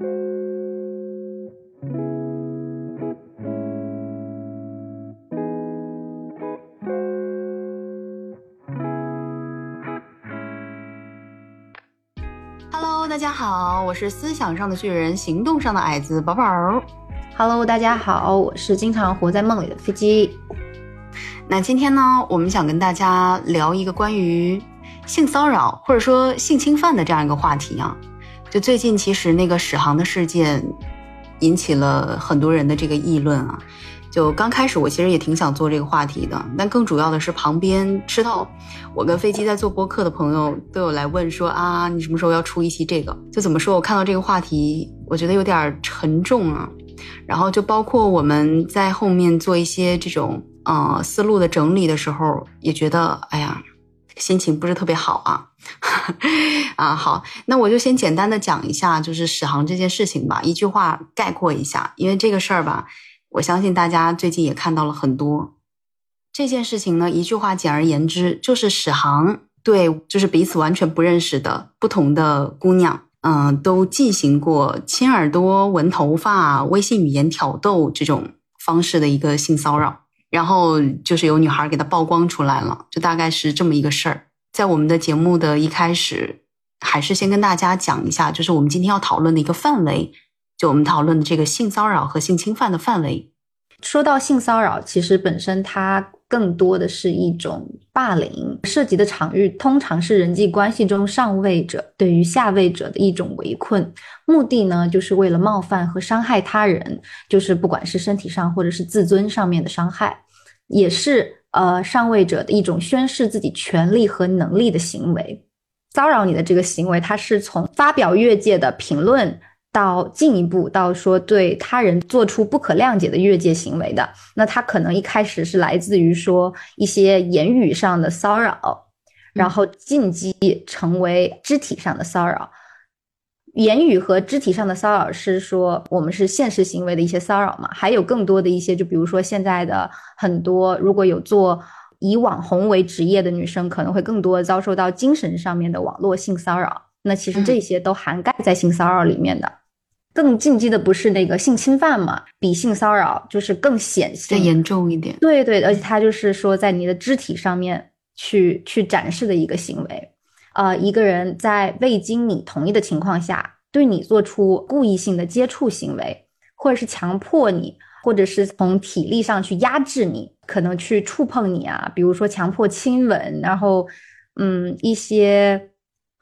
Hello，大家好，我是思想上的巨人，行动上的矮子宝宝。Hello，大家好，我是经常活在梦里的飞机。那今天呢，我们想跟大家聊一个关于性骚扰或者说性侵犯的这样一个话题啊。就最近其实那个史航的事件，引起了很多人的这个议论啊。就刚开始我其实也挺想做这个话题的，但更主要的是旁边知道我跟飞机在做播客的朋友都有来问说啊，你什么时候要出一期这个？就怎么说我看到这个话题，我觉得有点沉重啊。然后就包括我们在后面做一些这种呃思路的整理的时候，也觉得哎呀，心情不是特别好啊。啊，好，那我就先简单的讲一下，就是史航这件事情吧，一句话概括一下，因为这个事儿吧。我相信大家最近也看到了很多这件事情呢。一句话，简而言之，就是史航对就是彼此完全不认识的不同的姑娘，嗯，都进行过亲耳朵、闻头发、微信语言挑逗这种方式的一个性骚扰。然后就是有女孩给他曝光出来了，就大概是这么一个事儿。在我们的节目的一开始，还是先跟大家讲一下，就是我们今天要讨论的一个范围。就我们讨论的这个性骚扰和性侵犯的范围，说到性骚扰，其实本身它更多的是一种霸凌，涉及的场域通常是人际关系中上位者对于下位者的一种围困，目的呢就是为了冒犯和伤害他人，就是不管是身体上或者是自尊上面的伤害，也是呃上位者的一种宣示自己权利和能力的行为。骚扰你的这个行为，它是从发表越界的评论。到进一步到说对他人做出不可谅解的越界行为的，那他可能一开始是来自于说一些言语上的骚扰，然后进击成为肢体上的骚扰。言语和肢体上的骚扰是说我们是现实行为的一些骚扰嘛？还有更多的一些，就比如说现在的很多如果有做以网红为职业的女生，可能会更多遭受到精神上面的网络性骚扰。那其实这些都涵盖在性骚扰里面的。更禁忌的不是那个性侵犯嘛？比性骚扰就是更显性、更严重一点。对对，而且他就是说，在你的肢体上面去去展示的一个行为。呃，一个人在未经你同意的情况下，对你做出故意性的接触行为，或者是强迫你，或者是从体力上去压制你，可能去触碰你啊，比如说强迫亲吻，然后嗯一些。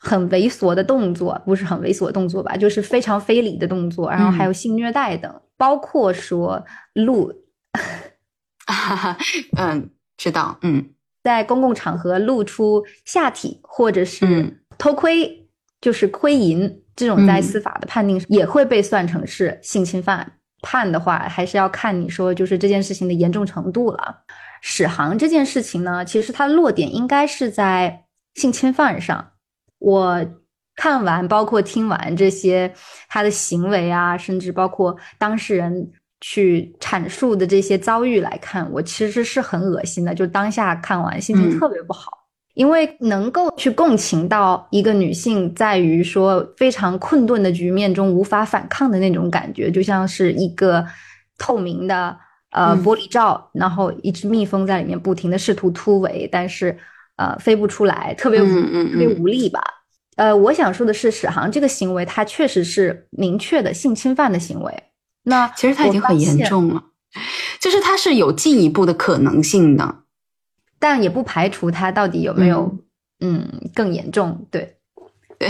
很猥琐的动作，不是很猥琐动作吧？就是非常非礼的动作，然后还有性虐待等，包括说露，嗯，知道，嗯，在公共场合露出下体或者是偷窥，就是窥淫，这种在司法的判定也会被算成是性侵犯。判的话，还是要看你说就是这件事情的严重程度了。史航这件事情呢，其实它的落点应该是在性侵犯上。我看完，包括听完这些他的行为啊，甚至包括当事人去阐述的这些遭遇来看，我其实是很恶心的。就当下看完，心情特别不好，因为能够去共情到一个女性在于说非常困顿的局面中无法反抗的那种感觉，就像是一个透明的呃玻璃罩，然后一只蜜蜂在里面不停的试图突围，但是。呃，飞不出来，特别特别无力吧？呃，我想说的是，史航这个行为，他确实是明确的性侵犯的行为。那其实他已经很严重了，就是他是有进一步的可能性的，但也不排除他到底有没有嗯更严重，对对，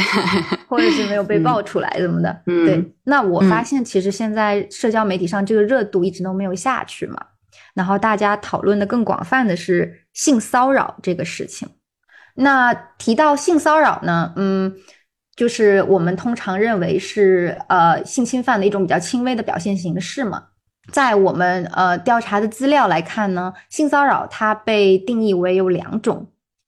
或者是没有被 爆出来什么的。嗯对，那我发现其实现在社交媒体上这个热度一直都没有下去嘛。然后大家讨论的更广泛的是性骚扰这个事情。那提到性骚扰呢，嗯，就是我们通常认为是呃性侵犯的一种比较轻微的表现形式嘛。在我们呃调查的资料来看呢，性骚扰它被定义为有两种，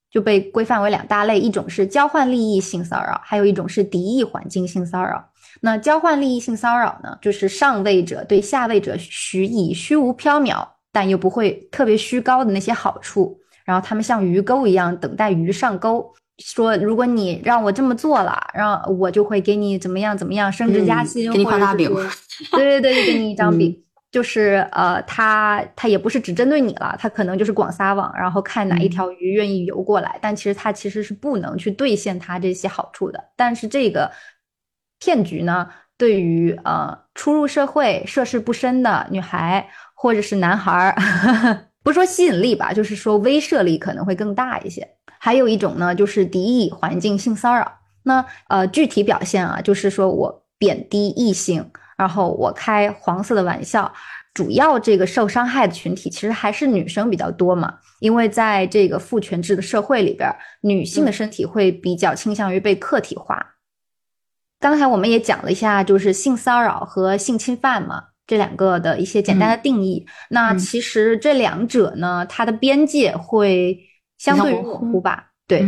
就被规范为两大类，一种是交换利益性骚扰，还有一种是敌意环境性骚扰。那交换利益性骚扰呢，就是上位者对下位者许以虚无缥缈。但又不会特别虚高的那些好处，然后他们像鱼钩一样等待鱼上钩，说，如果你让我这么做了，让我就会给你怎么样怎么样，升职加薪，给你画大饼。对对对，给你一张饼。就是呃，他他也不是只针对你了，他可能就是广撒网，然后看哪一条鱼愿意游过来。但其实他其实是不能去兑现他这些好处的。但是这个骗局呢，对于呃初入社会、涉世不深的女孩或者是男孩儿，不说吸引力吧，就是说威慑力可能会更大一些。还有一种呢，就是敌意环境性骚扰。那呃，具体表现啊，就是说我贬低异性。然后我开黄色的玩笑，主要这个受伤害的群体其实还是女生比较多嘛，因为在这个父权制的社会里边，女性的身体会比较倾向于被客体化。刚才我们也讲了一下，就是性骚扰和性侵犯嘛，这两个的一些简单的定义。那其实这两者呢，它的边界会相对模糊吧？对。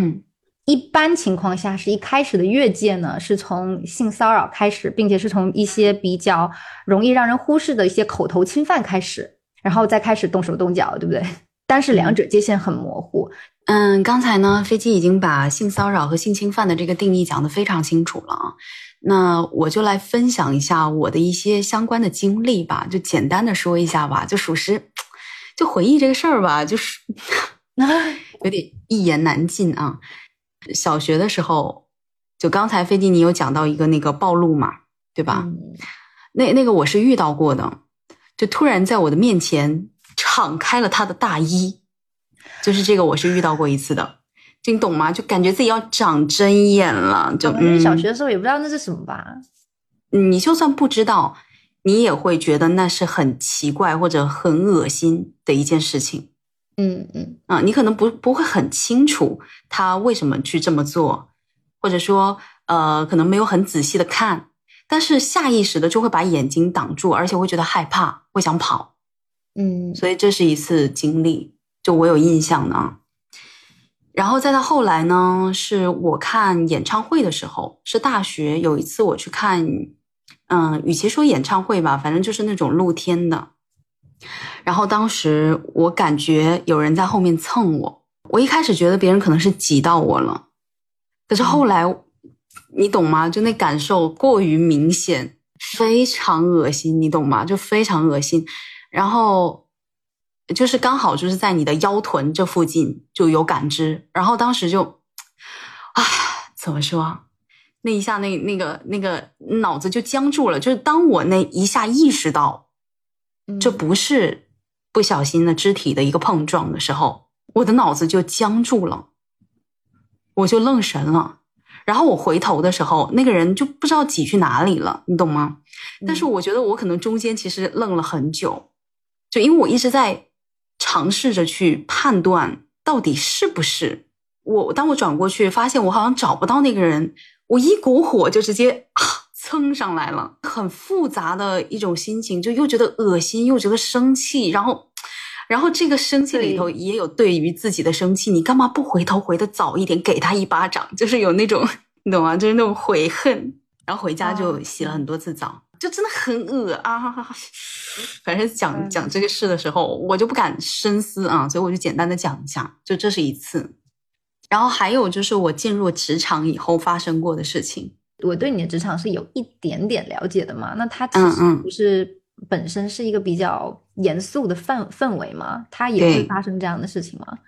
一般情况下，是一开始的越界呢，是从性骚扰开始，并且是从一些比较容易让人忽视的一些口头侵犯开始，然后再开始动手动脚，对不对？但是两者界限很模糊。嗯，刚才呢，飞机已经把性骚扰和性侵犯的这个定义讲得非常清楚了啊。那我就来分享一下我的一些相关的经历吧，就简单的说一下吧，就属实，就回忆这个事儿吧，就是 有点一言难尽啊。小学的时候，就刚才飞机你有讲到一个那个暴露嘛，对吧？那那个我是遇到过的，就突然在我的面前敞开了他的大衣，就是这个我是遇到过一次的，就你懂吗？就感觉自己要长针眼了，就小学的时候也不知道那是什么吧？你就算不知道，你也会觉得那是很奇怪或者很恶心的一件事情。嗯嗯啊，你可能不不会很清楚他为什么去这么做，或者说呃，可能没有很仔细的看，但是下意识的就会把眼睛挡住，而且会觉得害怕，会想跑。嗯，所以这是一次经历，就我有印象呢。然后再到后来呢，是我看演唱会的时候，是大学有一次我去看，嗯，与其说演唱会吧，反正就是那种露天的。然后当时我感觉有人在后面蹭我，我一开始觉得别人可能是挤到我了，可是后来你懂吗？就那感受过于明显，非常恶心，你懂吗？就非常恶心。然后就是刚好就是在你的腰臀这附近就有感知，然后当时就啊，怎么说？那一下那那个那个脑子就僵住了。就是当我那一下意识到这不是。不小心的肢体的一个碰撞的时候，我的脑子就僵住了，我就愣神了。然后我回头的时候，那个人就不知道挤去哪里了，你懂吗？但是我觉得我可能中间其实愣了很久，就因为我一直在尝试着去判断到底是不是我。当我转过去发现我好像找不到那个人，我一股火就直接啊。蹭上来了，很复杂的一种心情，就又觉得恶心，又觉得生气，然后，然后这个生气里头也有对于自己的生气，你干嘛不回头回的早一点，给他一巴掌，就是有那种，你懂吗？就是那种悔恨。然后回家就洗了很多次澡，就真的很恶啊！反正讲讲这个事的时候，我就不敢深思啊，所以我就简单的讲一下，就这是一次。然后还有就是我进入职场以后发生过的事情。我对你的职场是有一点点了解的嘛？那它其实不是本身是一个比较严肃的氛氛围吗？它也会发生这样的事情吗？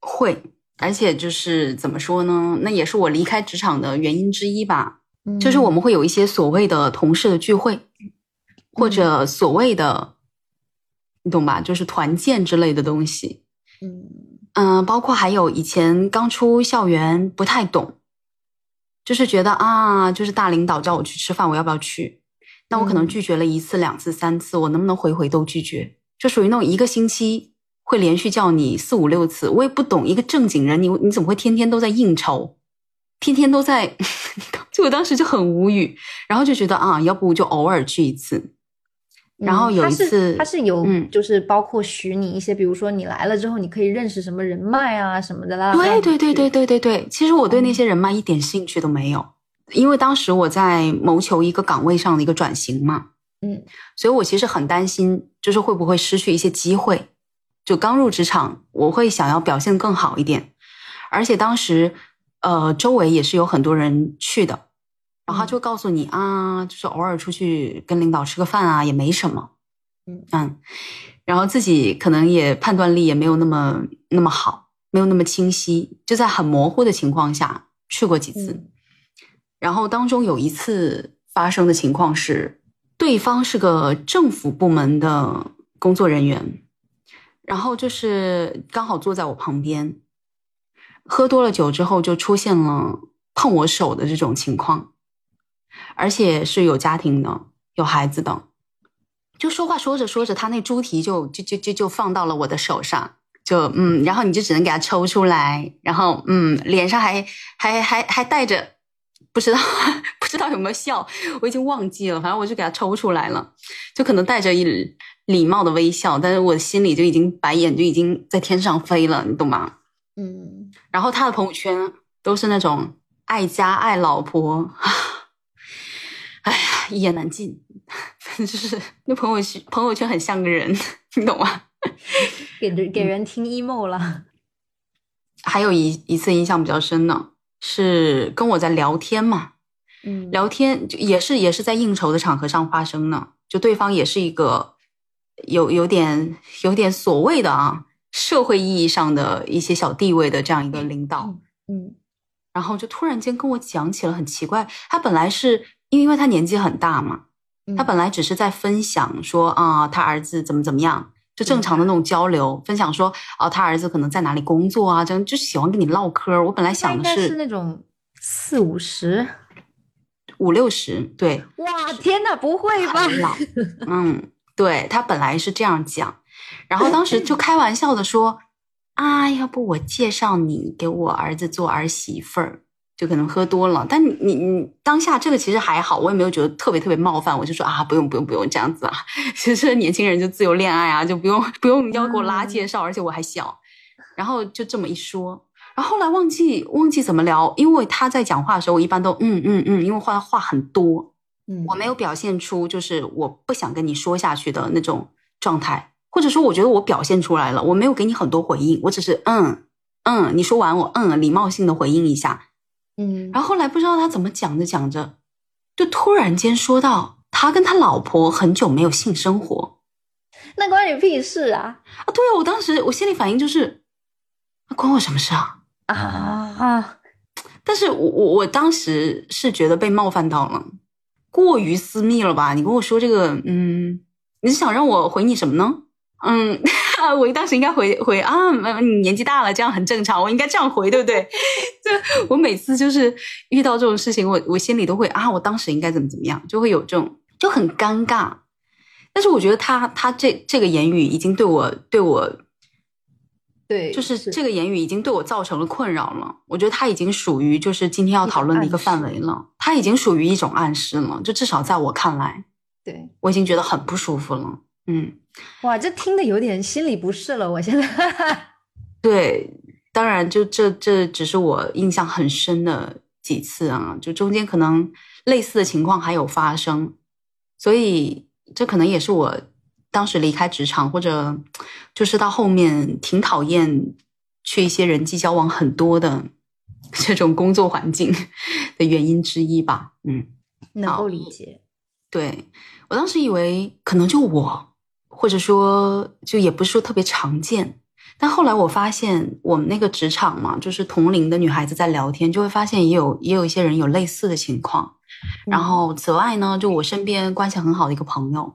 会，而且就是怎么说呢？那也是我离开职场的原因之一吧。就是我们会有一些所谓的同事的聚会，或者所谓的，你懂吧？就是团建之类的东西。嗯嗯，包括还有以前刚出校园不太懂。就是觉得啊，就是大领导叫我去吃饭，我要不要去？那我可能拒绝了一次、两次、三次，我能不能回回都拒绝？就属于那种一个星期会连续叫你四五六次，我也不懂一个正经人，你你怎么会天天都在应酬，天天都在？就我当时就很无语，然后就觉得啊，要不就偶尔去一次。然后有一次，他是有，就是包括许你一些，比如说你来了之后，你可以认识什么人脉啊什么的啦。对对对对对对对，其实我对那些人脉一点兴趣都没有，因为当时我在谋求一个岗位上的一个转型嘛。嗯，所以我其实很担心，就是会不会失去一些机会。就刚入职场，我会想要表现更好一点，而且当时呃，周围也是有很多人去的，然后他就告诉你啊，就是偶尔出去跟领导吃个饭啊，也没什么，嗯。嗯，然后自己可能也判断力也没有那么那么好，没有那么清晰，就在很模糊的情况下去过几次，嗯。然后当中有一次发生的情况是，对方是个政府部门的工作人员，然后就是刚好坐在我旁边，喝多了酒之后就出现了碰我手的这种情况，而且是有家庭的，有孩子的，就说话说着说着，他那猪蹄就就就就就放到了我的手上。就嗯，然后你就只能给他抽出来，然后嗯，脸上还还还还带着不知道 不知道有没有笑，我已经忘记了，反正我就给他抽出来了，就可能带着一礼貌的微笑，但是我的心里就已经白眼就已经在天上飞了，你懂吗？嗯，然后他的朋友圈都是那种爱家爱老婆，哎呀，一言难尽，就是那朋友圈朋友圈很像个人，你懂吗？给人给人听 emo 了。还有一一次印象比较深的是跟我在聊天嘛，嗯，聊天就也是也是在应酬的场合上发生的，就对方也是一个有有点有点所谓的啊社会意义上的一些小地位的这样一个领导，嗯然后就突然间跟我讲起了很奇怪，他本来是因为他年纪很大嘛，嗯，他本来只是在分享说啊他儿子怎么怎么样。就正常的那种交流，分享说，哦，他儿子可能在哪里工作啊，这样就喜欢跟你唠嗑。我本来想的是那种四五十。五六十，对，哇，天哪，不会吧？嗯，对他本来是这样讲，然后当时就开玩笑的说，啊，要不我介绍你给我儿子做儿媳妇儿，就可能喝多了，但你你你当下这个其实还好，我也没有觉得特别特别冒犯，我就说啊，不用不用不用这样子啊，其实年轻人就自由恋爱啊，就不用不用要给我拉介绍，而且我还小，然后就这么一说。然后后来忘记忘记怎么聊，因为他在讲话的时候，我一般都嗯嗯嗯，因为话话很多，嗯，我没有表现出就是我不想跟你说下去的那种状态，或者说我觉得我表现出来了，我没有给你很多回应，我只是嗯嗯，你说完我嗯礼貌性的回应一下，嗯，然后后来不知道他怎么讲着讲着，就突然间说到他跟他老婆很久没有性生活那关你屁事啊！啊，对啊，我当时我心里反应就是，那关我什么事啊？啊啊！但是我我我当时是觉得被冒犯到了，过于私密了吧？你跟我说这个，嗯，你是想让我回你什么呢？嗯，我当时应该回回啊，嗯你年纪大了，这样很正常，我应该这样回，对不对？就我每次就是遇到这种事情，我我心里都会啊，我当时应该怎么怎么样，就会有这种就很尴尬。但是我觉得他他这这个言语已经对我对我对，就是这个言语已经对我造成了困扰了。我觉得他已经属于就是今天要讨论的一个范围了，他已经属于一种暗示了。就至少在我看来，对我已经觉得很不舒服了。嗯，哇，这听的有点心里不适了。我现在 对，当然就这这只是我印象很深的几次啊，就中间可能类似的情况还有发生，所以这可能也是我当时离开职场或者就是到后面挺讨厌去一些人际交往很多的 这种工作环境的原因之一吧。嗯，能够理解。对我当时以为可能就我，或者说就也不是说特别常见。但后来我发现，我们那个职场嘛，就是同龄的女孩子在聊天，就会发现也有也有一些人有类似的情况。然后此外呢，就我身边关系很好的一个朋友，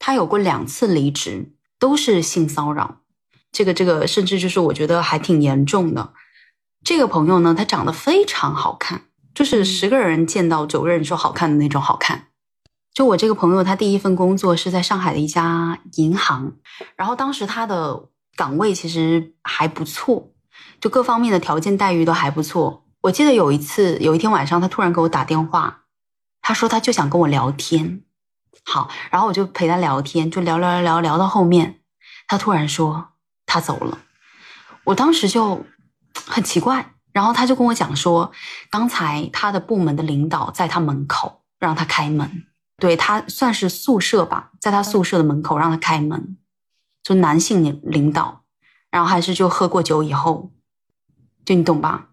他有过两次离职，都是性骚扰。这个这个，甚至就是我觉得还挺严重的。这个朋友呢，他长得非常好看，就是十个人见到九个人说好看的那种好看。就我这个朋友，他第一份工作是在上海的一家银行，然后当时他的岗位其实还不错，就各方面的条件待遇都还不错。我记得有一次，有一天晚上，他突然给我打电话，他说他就想跟我聊天。好，然后我就陪他聊天，就聊聊聊聊聊到后面，他突然说他走了。我当时就很奇怪，然后他就跟我讲说，刚才他的部门的领导在他门口让他开门。对他算是宿舍吧，在他宿舍的门口让他开门，就男性领领导，然后还是就喝过酒以后，就你懂吧？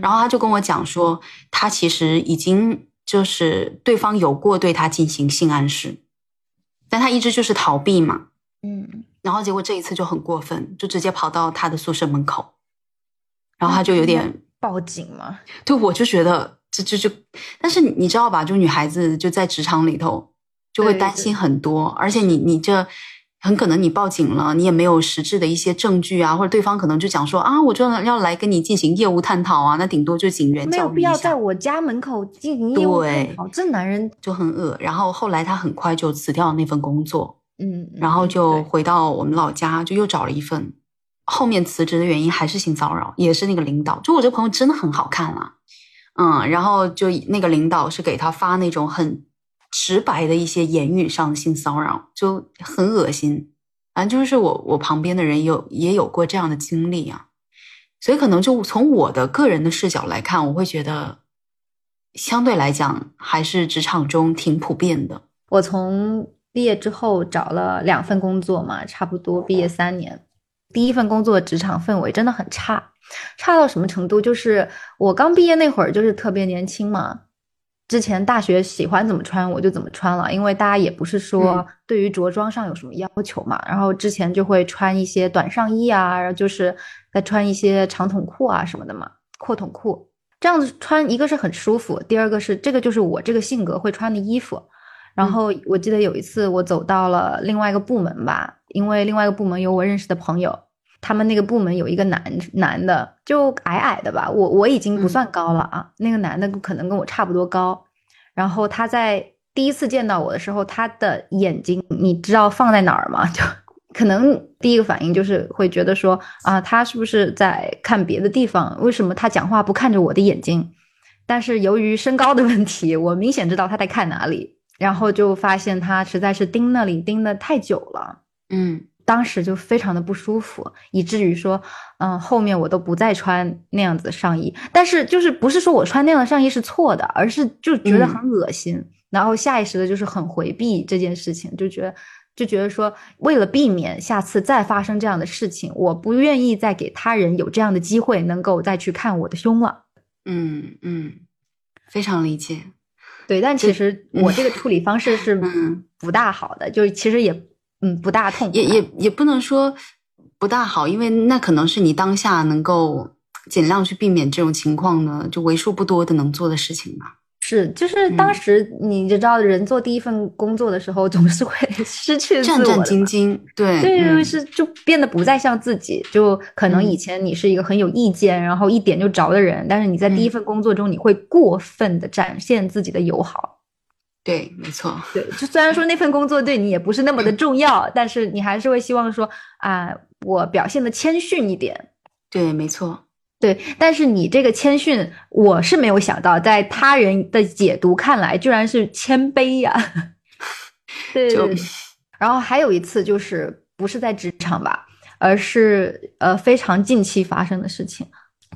然后他就跟我讲说，他其实已经就是对方有过对他进行性暗示，但他一直就是逃避嘛。嗯，然后结果这一次就很过分，就直接跑到他的宿舍门口，然后他就有点报警嘛。对，我就觉得这这就，但是你知道吧，就女孩子就在职场里头就会担心很多，而且你你这很可能你报警了，你也没有实质的一些证据啊，或者对方可能就讲说啊，我就要来跟你进行业务探讨啊，那顶多就警员没有教育一下必要在我家门口进行业务对探讨，这男人，就很恶。然后后来他很快就辞掉了那份工作，嗯，然后就回到我们老家，就又找了一份。后面辞职的原因还是性骚扰，也是那个领导。就我这朋友真的很好看啊，嗯，然后就那个领导是给他发那种很直白的一些言语上的性骚扰，就很恶心。反正就是我我旁边的人有也有过这样的经历啊，所以可能就从我的个人的视角来看，我会觉得相对来讲还是职场中挺普遍的。我从毕业之后找了两份工作嘛，差不多毕业三年。第一份工作职场氛围真的很差，差到什么程度？就是我刚毕业那会儿，就是特别年轻嘛。之前大学喜欢怎么穿我就怎么穿了，因为大家也不是说嗯对于着装上有什么要求嘛。然后之前就会穿一些短上衣啊，然后就是再穿一些长筒裤啊什么的嘛，阔筒裤。这样子穿，一个是很舒服，第二个是这个就是我这个性格会穿的衣服。然后我记得有一次我走到了另外一个部门吧，因为另外一个部门有我认识的朋友，他们那个部门有一个男男的，就矮矮的吧，我我已经不算高了啊，那个男的可能跟我差不多高。然后他在第一次见到我的时候，他的眼睛你知道放在哪儿吗？就可能第一个反应就是会觉得说啊，他是不是在看别的地方？为什么他讲话不看着我的眼睛？但是由于身高的问题，我明显知道他在看哪里。然后就发现他实在是盯那里盯得太久了，嗯当时就非常的不舒服，以至于说，嗯，后面我都不再穿那样子的上衣。但是就是不是说我穿那样的上衣是错的，而是就觉得很恶心，然后下意识的就是很回避这件事情，就觉得就觉得说，为了避免下次再发生这样的事情，我不愿意再给他人有这样的机会能够再去看我的胸了。嗯嗯，非常理解。对，但其实我这个处理方式是嗯不大好的，就是其实也嗯不大痛苦，也也也不能说不大好，因为那可能是你当下能够尽量去避免这种情况呢，就为数不多的能做的事情吧。是，就是当嗯。时你就知道，人做第一份工作的时候，总是会 失去战战兢兢，对对，嗯。是就变得不再像自己，就可能以嗯。前你是一个很有意见，然后一点就着的人，但是你在第一嗯。份工作中，你会过分的展现自己的友好。对，没错，对，就虽然说那份工作对你也不是那么的重要，但是你还是会希望说啊，我表现的谦逊一点。对，没错，对，但是你这个谦逊，我是没有想到，在他人的解读看来，居然是谦卑呀。对对对。然后还有一次，就是不是在职场吧，而是呃非常近期发生的事情，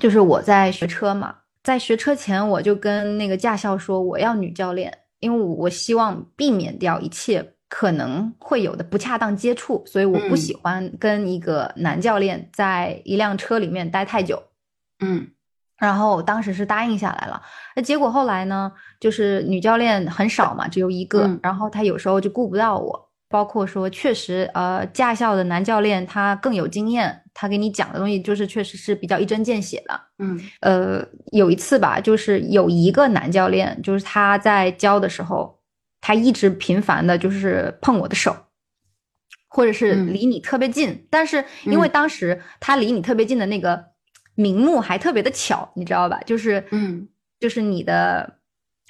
就是我在学车嘛，在学车前我就跟那个驾校说我要女教练，因为我希望避免掉一切可能会有的不恰当接触，所以我不嗯。喜欢跟一个男教练在一辆车里面待太久。嗯。然后当时是答应下来了，那结果后来呢，就是女教练很少嘛，只有一个，嗯。然后她有时候就顾不到我，包括说确实，呃，驾校的男教练他更有经验，他给你讲的东西就是确实是比较一针见血的。嗯呃，有一次吧，就是有一个男教练，就是他在教的时候，他一直频繁的就是碰我的手，或者是嗯离你特别近，但是因为嗯当时他离你特别近的那个名目还特别的巧，你知道吧？就是嗯就是你的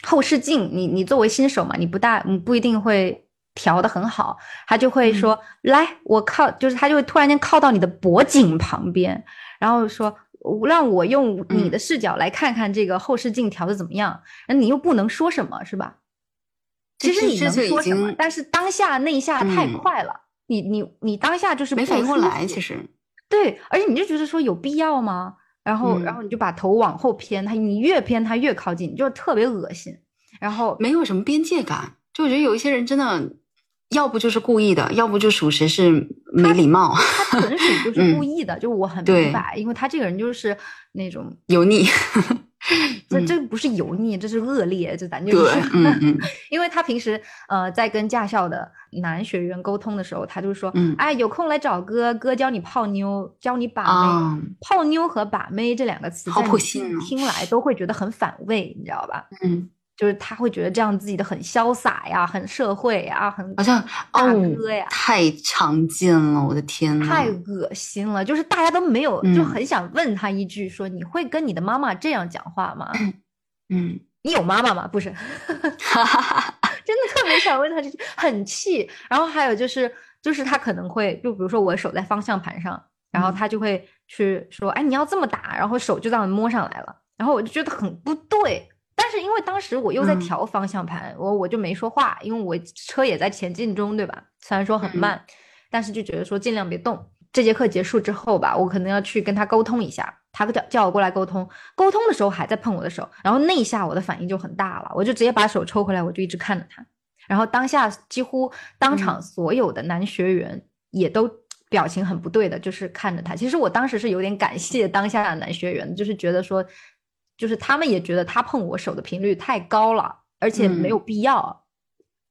后视镜，你你作为新手嘛，你不大，你不一定会调的很好，他就会说、来，我靠，就是他就会突然间靠到你的脖颈旁边，然后说让我用你的视角来看看这个后视镜调的怎么样，那、你又不能说什么，是吧？其实你能这就已说什么，但是当下那一下太嗯快了，你你你当下就是没反应过来，其实，对，而且你就觉得说有必要吗？然后，然嗯后你就把头往后偏，他你越偏他越靠近，就是特别恶心。然后，没有什么边界感。就我觉得有一些人真的，要不就是故意的，要不就属实是没礼貌，他纯属就是故意的，就我很明白，因为他这个人就是那种油腻。这这不是油腻，这是恶劣，这咱就是，嗯嗯，因为他平时呃在跟驾校的男学员沟通的时候，他就说，嗯，哎，有空来找哥哥教你泡妞，教你把妹。泡妞和把妹这两个词，好普信听来都会觉得很反胃，你知道吧？嗯。就是他会觉得这样自己的很潇洒呀，很社会呀，很好像大哥呀，太常见了，我的天呐，太恶心了！就是大家都没有，就很想问他一句，说你会跟你的妈妈这样讲话吗？嗯，你有妈妈吗？不是，真的特别想问他这句，很气。然后还有就是，就是他可能会，就比如说我手在方向盘上，然后他就会去说，哎，你要这么打，然后手就这样摸上来了，然后我就觉得很不对。但是因为当时我又在调方向盘，我我就没说话，因为我车也在前进中，对吧？虽然说很慢，但是就觉得说尽量别动。这节课结束之后吧，我可能要去跟他沟通一下，他叫叫我过来沟通。沟通的时候还在碰我的手，然后那一下我的反应就很大了，我就直接把手抽回来，我就一直看着他。然后当下几乎当场所有的男学员也都表情很不对的，就是看着他。其实我当时是有点感谢当下的男学员，就是觉得说。就是他们也觉得他碰我手的频率太高了，而且没有必要。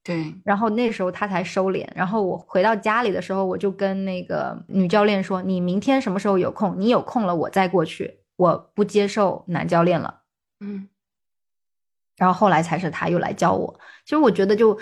对，然后那时候他才收敛。然后我回到家里的时候，我就跟那个女教练说：“你明天什么时候有空？你有空了我再过去。我不接受男教练了。”嗯。然后后来才是他又来教我。其实我觉得就。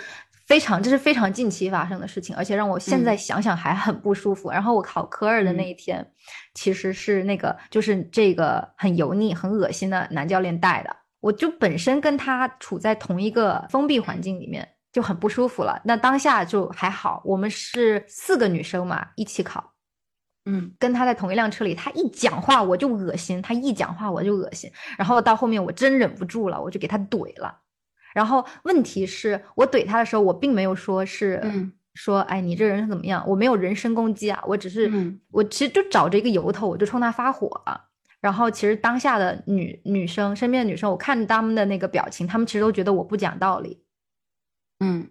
非常，这是非常近期发生的事情，而且让我现在想想还很不舒服。然后我考科二的那一天，其实是那个就是这个很油腻、很恶心的男教练带的。我就本身跟他处在同一个封闭环境里面，就很不舒服了。那当下就还好，我们是四个女生嘛，一起考，嗯，跟他在同一辆车里，他一讲话我就恶心，他一讲话我就恶心。然后到后面我真忍不住了，我就给他怼了。然后问题是我怼他的时候，我并没有说是说，哎，你这人怎么样？我没有人身攻击啊，我只是我其实就找着一个由头，我就冲他发火了。然后其实当下的女女生身边的女生，我看他们的那个表情，他们其实都觉得我不讲道理。嗯，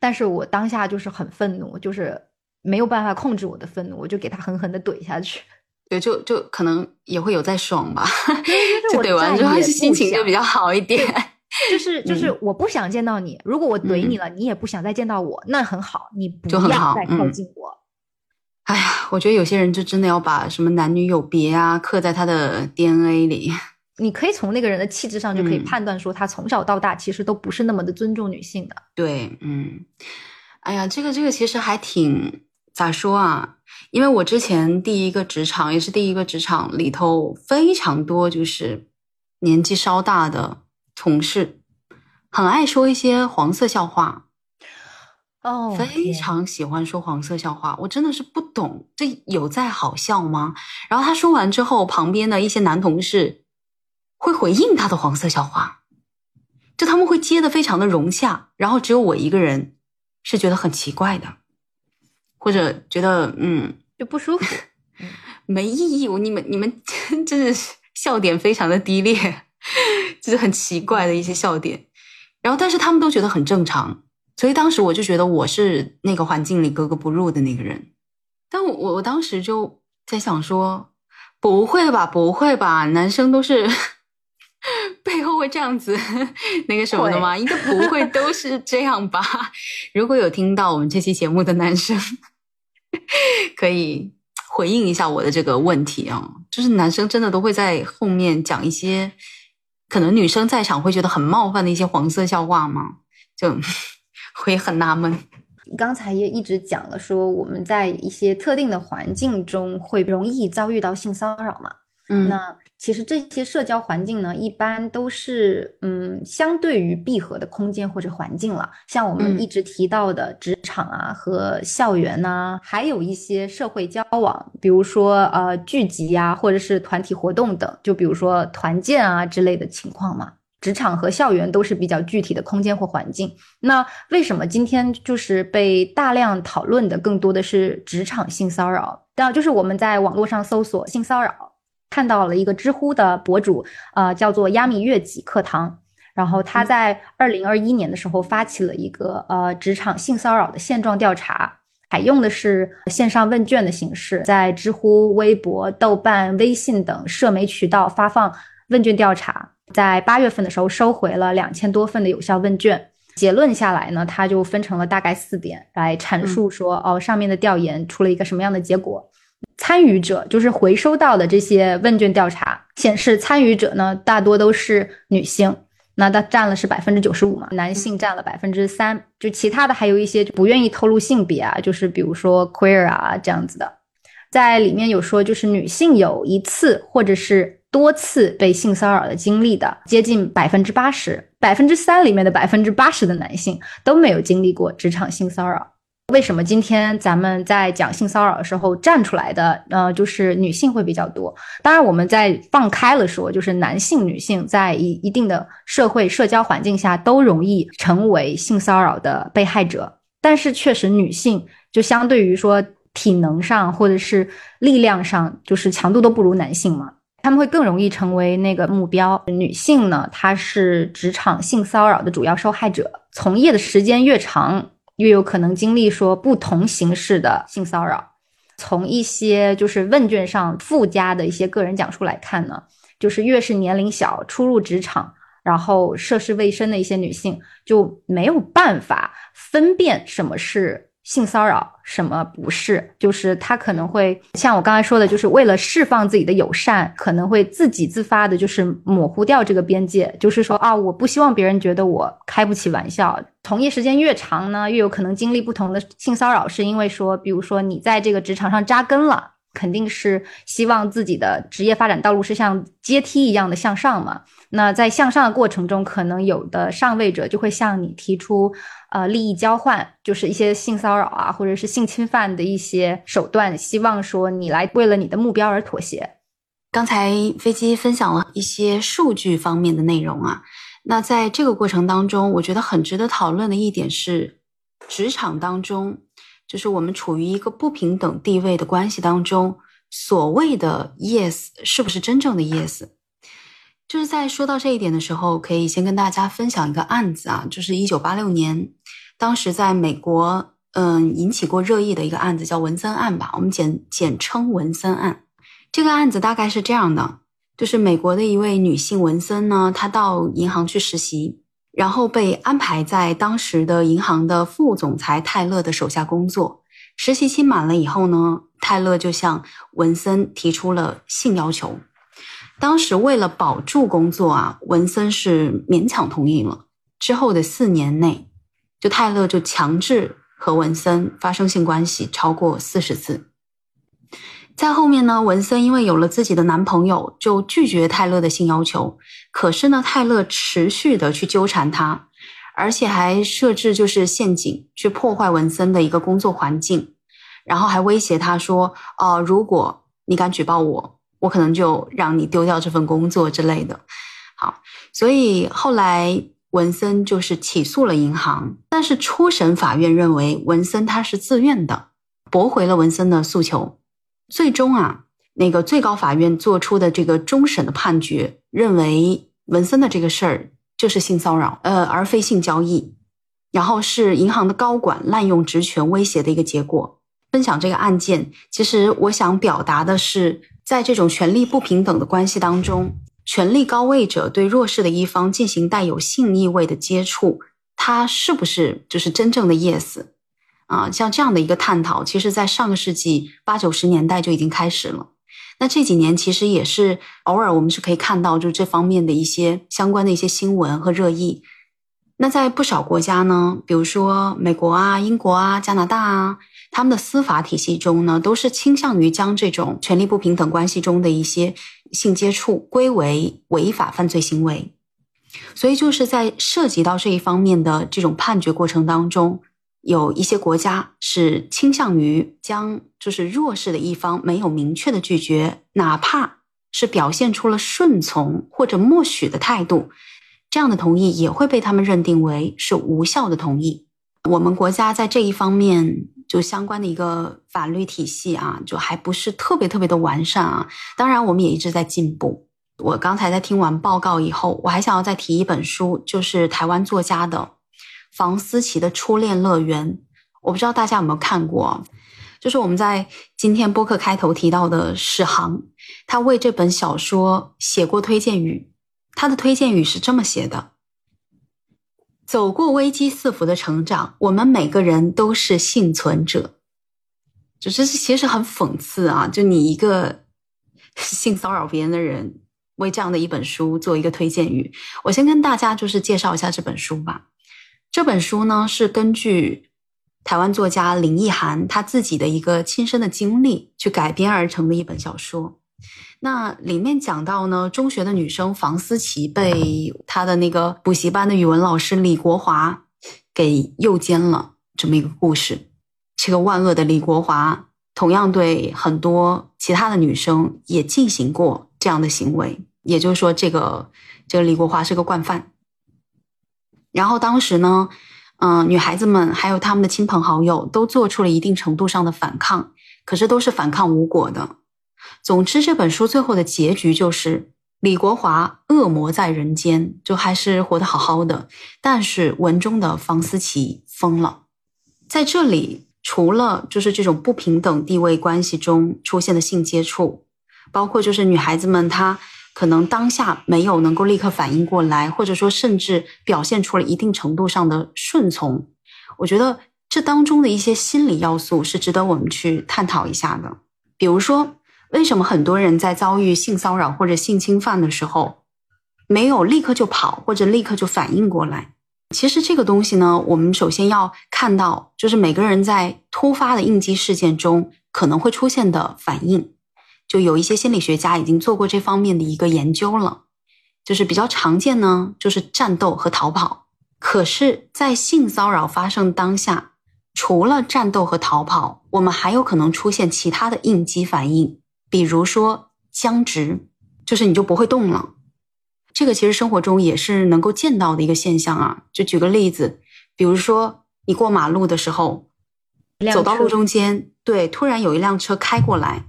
但是我当下就是很愤怒，就是没有办法控制我的愤怒，我就给他狠狠的怼下去。对，就就可能也会有在爽吧，就怼完之后心情就比较好一点。就是就是，我不想见到你。如果我怼你了，你也不想再见到我，那很好，你不要再靠近我。哎呀，我觉得有些人就真的要把什么男女有别啊刻在他的 DNA 里。你可以从那个人的气质上就可以判断说，他从小到大其实都不是那么的尊重女性的。对，嗯，哎呀，这个这个其实还挺咋说啊？因为我之前第一个职场也是第一个职场里头非常多就是年纪稍大的。同事很爱说一些黄色笑话，哦，非常喜欢说黄色笑话。我真的是不懂，这有在好笑吗？然后他说完之后，旁边的一些男同事会回应他的黄色笑话，就他们会接的非常的融洽，然后只有我一个人是觉得很奇怪的，或者觉得嗯就不舒服，没意义。你们你们真的是笑点非常的低劣。就是很奇怪的一些笑点，然后但是他们都觉得很正常，所以当时我就觉得我是那个环境里格格不入的那个人。但我我当时就在想说，不会吧，不会吧，男生都是 背后会这样子 那个什么的吗？应该不会都是这样吧？如果有听到我们这期节目的男生，可以回应一下我的这个问题啊，就是男生真的都会在后面讲一些。可能女生在场会觉得很冒犯的一些黄色笑话吗？就 会很纳闷。刚才也一直讲了，说我们在一些特定的环境中会容易遭遇到性骚扰嘛。嗯，那。其实这些社交环境呢，一般都是嗯，相对于闭合的空间或者环境了。像我们一直提到的职场啊和校园呐，还有一些社会交往，比如说呃聚集呀，或者是团体活动等，就比如说团建啊之类的情况嘛。职场和校园都是比较具体的空间或环境。那为什么今天就是被大量讨论的更多的是职场性骚扰？当然，就是我们在网络上搜索性骚扰。看到了一个知乎的博主，呃，叫做亚米月己课堂，然后他在二零二一年的时候发起了一个呃职场性骚扰的现状调查，采用的是线上问卷的形式，在知乎、微博、豆瓣、微信等社媒渠道发放问卷调查。在八月份的时候，收回了两千多份的有效问卷。结论下来呢，它就分成了大概四点来阐述说，哦，上面的调研出了一个什么样的结果。参与者就是回收到的这些问卷调查显示，参与者呢大多都是女性。那它占了是百分之九十五嘛，男性占了百分之三，就其他的还有一些不愿意透露性别啊，就是比如说 queer 啊这样子的，在里面有说就是女性有一次或者是多次被性骚扰的经历的，接近百分之八十，百分之三里面的百分之八十的男性都没有经历过职场性骚扰。为什么今天咱们在讲性骚扰的时候站出来的，呃，就是女性会比较多？当然，我们在放开了说，就是男性、女性在一一定的社会社交环境下都容易成为性骚扰的被害者。但是，确实女性就相对于说体能上或者是力量上，就是强度都不如男性嘛，他们会更容易成为那个目标。女性呢，她是职场性骚扰的主要受害者，从业的时间越长。越有可能经历说不同形式的性骚扰。从一些就是问卷上附加的一些个人讲述来看呢，就是越是年龄小、初入职场，然后涉世未深的一些女性就没有办法分辨什么是。性骚扰什么不是？就是他可能会像我刚才说的，就是为了释放自己的友善，可能会自己自发的，就是模糊掉这个边界。就是说啊，我不希望别人觉得我开不起玩笑。从业时间越长呢，越有可能经历不同的性骚扰，是因为说，比如说你在这个职场上扎根了。肯定是希望自己的职业发展道路是像阶梯一样的向上嘛？那在向上的过程中，可能有的上位者就会向你提出，呃，利益交换，就是一些性骚扰啊，或者是性侵犯的一些手段，希望说你来为了你的目标而妥协。刚才飞机分享了一些数据方面的内容啊，那在这个过程当中，我觉得很值得讨论的一点是，职场当中。就是我们处于一个不平等地位的关系当中，所谓的 yes 是不是真正的 yes？就是在说到这一点的时候，可以先跟大家分享一个案子啊，就是一九八六年，当时在美国，嗯，引起过热议的一个案子，叫文森案吧，我们简简称文森案。这个案子大概是这样的，就是美国的一位女性文森呢，她到银行去实习。然后被安排在当时的银行的副总裁泰勒的手下工作。实习期满了以后呢，泰勒就向文森提出了性要求。当时为了保住工作啊，文森是勉强同意了。之后的四年内，就泰勒就强制和文森发生性关系超过四十次。在后面呢，文森因为有了自己的男朋友，就拒绝泰勒的性要求。可是呢，泰勒持续的去纠缠他，而且还设置就是陷阱去破坏文森的一个工作环境，然后还威胁他说：“哦，如果你敢举报我，我可能就让你丢掉这份工作之类的。”好，所以后来文森就是起诉了银行，但是初审法院认为文森他是自愿的，驳回了文森的诉求。最终啊，那个最高法院做出的这个终审的判决，认为文森的这个事儿就是性骚扰，呃，而非性交易，然后是银行的高管滥用职权威胁的一个结果。分享这个案件，其实我想表达的是，在这种权力不平等的关系当中，权力高位者对弱势的一方进行带有性意味的接触，他是不是就是真正的 yes？啊，像这样的一个探讨，其实在上个世纪八九十年代就已经开始了。那这几年其实也是偶尔我们是可以看到，就这方面的一些相关的一些新闻和热议。那在不少国家呢，比如说美国啊、英国啊、加拿大啊，他们的司法体系中呢，都是倾向于将这种权力不平等关系中的一些性接触归为违法犯罪行为。所以就是在涉及到这一方面的这种判决过程当中。有一些国家是倾向于将就是弱势的一方没有明确的拒绝，哪怕是表现出了顺从或者默许的态度，这样的同意也会被他们认定为是无效的同意。我们国家在这一方面就相关的一个法律体系啊，就还不是特别特别的完善啊。当然，我们也一直在进步。我刚才在听完报告以后，我还想要再提一本书，就是台湾作家的。房思琪的初恋乐园，我不知道大家有没有看过，就是我们在今天播客开头提到的史航，他为这本小说写过推荐语，他的推荐语是这么写的：走过危机四伏的成长，我们每个人都是幸存者。就这是其实很讽刺啊！就你一个 性骚扰别人的人，为这样的一本书做一个推荐语。我先跟大家就是介绍一下这本书吧。这本书呢是根据台湾作家林奕涵他自己的一个亲身的经历去改编而成的一本小说。那里面讲到呢，中学的女生房思琪被她的那个补习班的语文老师李国华给诱奸了这么一个故事。这个万恶的李国华，同样对很多其他的女生也进行过这样的行为。也就是说，这个这个李国华是个惯犯。然后当时呢，嗯，女孩子们还有他们的亲朋好友都做出了一定程度上的反抗，可是都是反抗无果的。总之，这本书最后的结局就是李国华恶魔在人间，就还是活得好好的，但是文中的房思琪疯了，在这里。除了就是这种不平等地位关系中出现的性接触，包括就是女孩子们她可能当下没有能够立刻反应过来，或者说甚至表现出了一定程度上的顺从，我觉得这当中的一些心理要素是值得我们去探讨一下的。比如说，为什么很多人在遭遇性骚扰或者性侵犯的时候，没有立刻就跑或者立刻就反应过来？其实这个东西呢，我们首先要看到，就是每个人在突发的应激事件中可能会出现的反应，就有一些心理学家已经做过这方面的一个研究了。就是比较常见呢，就是战斗和逃跑。可是，在性骚扰发生当下，除了战斗和逃跑，我们还有可能出现其他的应激反应，比如说僵直，就是你就不会动了。这个其实生活中也是能够见到的一个现象啊。就举个例子，比如说你过马路的时候，走到路中间，对，突然有一辆车开过来，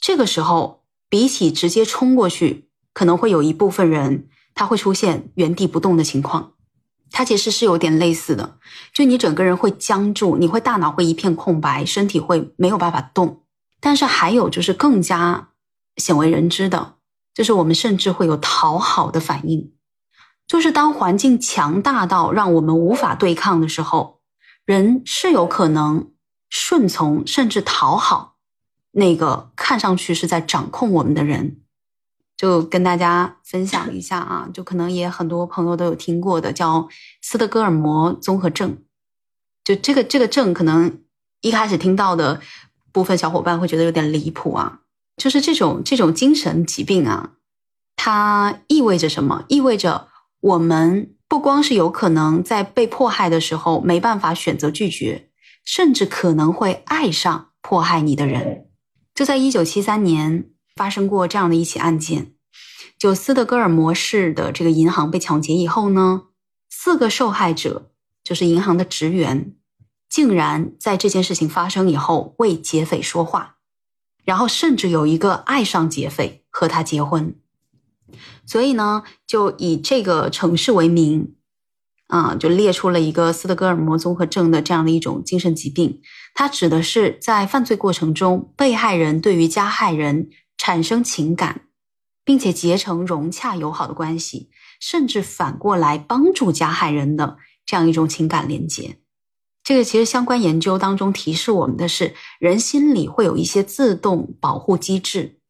这个时候比起直接冲过去，可能会有一部分人他会出现原地不动的情况。它其实是有点类似的，就你整个人会僵住，你会大脑会一片空白，身体会没有办法动。但是还有就是更加鲜为人知的。就是我们甚至会有讨好的反应，就是当环境强大到让我们无法对抗的时候，人是有可能顺从甚至讨好那个看上去是在掌控我们的人。就跟大家分享一下啊，就可能也很多朋友都有听过的，叫斯德哥尔摩综合症。就这个这个症，可能一开始听到的部分小伙伴会觉得有点离谱啊。就是这种这种精神疾病啊，它意味着什么？意味着我们不光是有可能在被迫害的时候没办法选择拒绝，甚至可能会爱上迫害你的人。就在一九七三年发生过这样的一起案件，就斯德哥尔摩市的这个银行被抢劫以后呢，四个受害者就是银行的职员，竟然在这件事情发生以后为劫匪说话。然后甚至有一个爱上劫匪和他结婚，所以呢，就以这个城市为名，啊，就列出了一个斯德哥尔摩综合症的这样的一种精神疾病。它指的是在犯罪过程中，被害人对于加害人产生情感，并且结成融洽友好的关系，甚至反过来帮助加害人的这样一种情感连接。这个其实相关研究当中提示我们的是，人心里会有一些自动保护机制。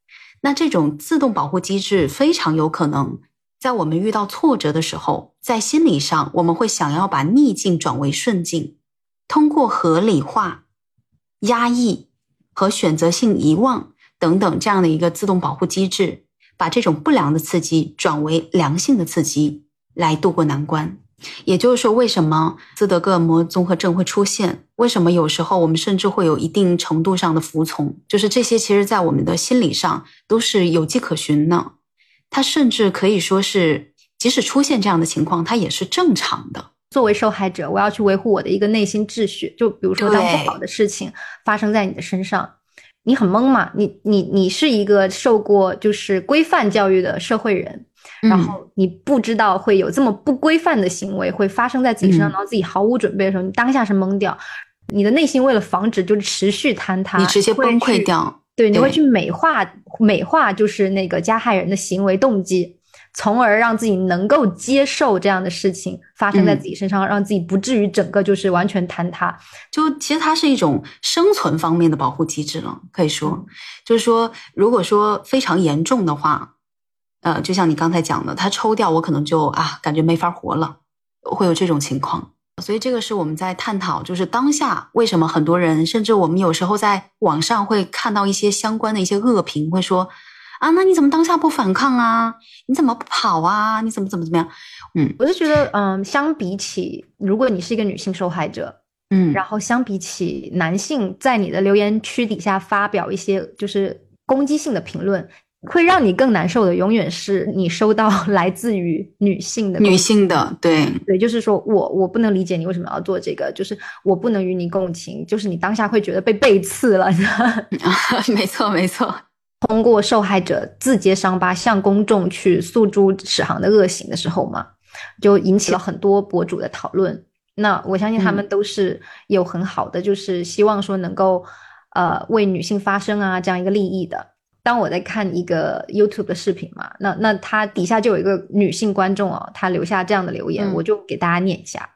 那这种自动保护机制非常有可能在我们遇到挫折的时候，在心理上我们会想要把逆境转为顺境，通过合理化、压抑和选择性遗忘等等这样的一个自动保护机制，把这种不良的刺激转为良性的刺激，来渡过难关。也就是说，为什么斯德哥尔摩综合症会出现？为什么有时候我们甚至会有一定程度上的服从？就是这些，其实在我们的心理上都是有迹可循呢。它甚至可以说是，即使出现这样的情况，它也是正常的。作为受害者，我要去维护我的一个内心秩序。就比如说，当不好的事情发生在你的身上，你很懵嘛？你你你是一个受过就是规范教育的社会人。然后你不知道会有这么不规范的行为会发生在自己身上，然后自己毫无准备的时候，你当下是懵掉。你的内心为了防止就是持续坍塌，你直接崩溃掉。对，你会去美化美化，就是那个加害人的行为动机，从而让自己能够接受这样的事情发生在自己身上，让自己不至于整个就是完全坍塌。就其实它是一种生存方面的保护机制了，可以说，就是说，如果说非常严重的话，呃，就像你刚才讲的，它抽掉我可能就啊，感觉没法活了，会有这种情况。所以这个是我们在探讨，就是当下为什么很多人，甚至我们有时候在网上会看到一些相关的一些恶评，会说啊，那你怎么当下不反抗啊？你怎么不跑啊？你怎么怎么怎么样？嗯，我就觉得，嗯，相比起如果你是一个女性受害者，嗯，然后相比起男性在你的留言区底下发表一些就是攻击性的评论。会让你更难受的，永远是你收到 来自于女性的女性的，对对，就是说我我不能理解你为什么要做这个，就是我不能与你共情，就是你当下会觉得被背刺了，没错没错。通过受害者自揭伤疤向公众去诉诸史航的恶行的时候嘛，就引起了很多博主的讨论。那我相信他们都是有很好的，就是希望说能够呃为女性发声啊这样一个利益的。当我在看一个 YouTube 的视频嘛，那那他底下就有一个女性观众哦，她留下这样的留言，我就给大家念一下。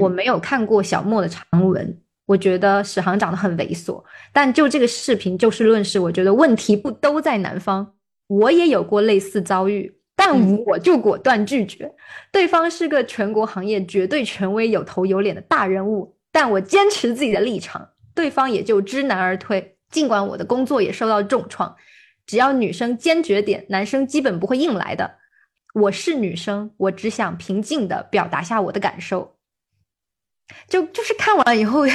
我没有看过小莫的长文，我觉得史航长得很猥琐，但就这个视频就事论事，我觉得问题不都在男方。我也有过类似遭遇，但我就果断拒绝。对方是个全国行业绝对权威、有头有脸的大人物，但我坚持自己的立场，对方也就知难而退。尽管我的工作也受到重创。只要女生坚决点，男生基本不会硬来的。我是女生，我只想平静的表达下我的感受。就就是看完以后，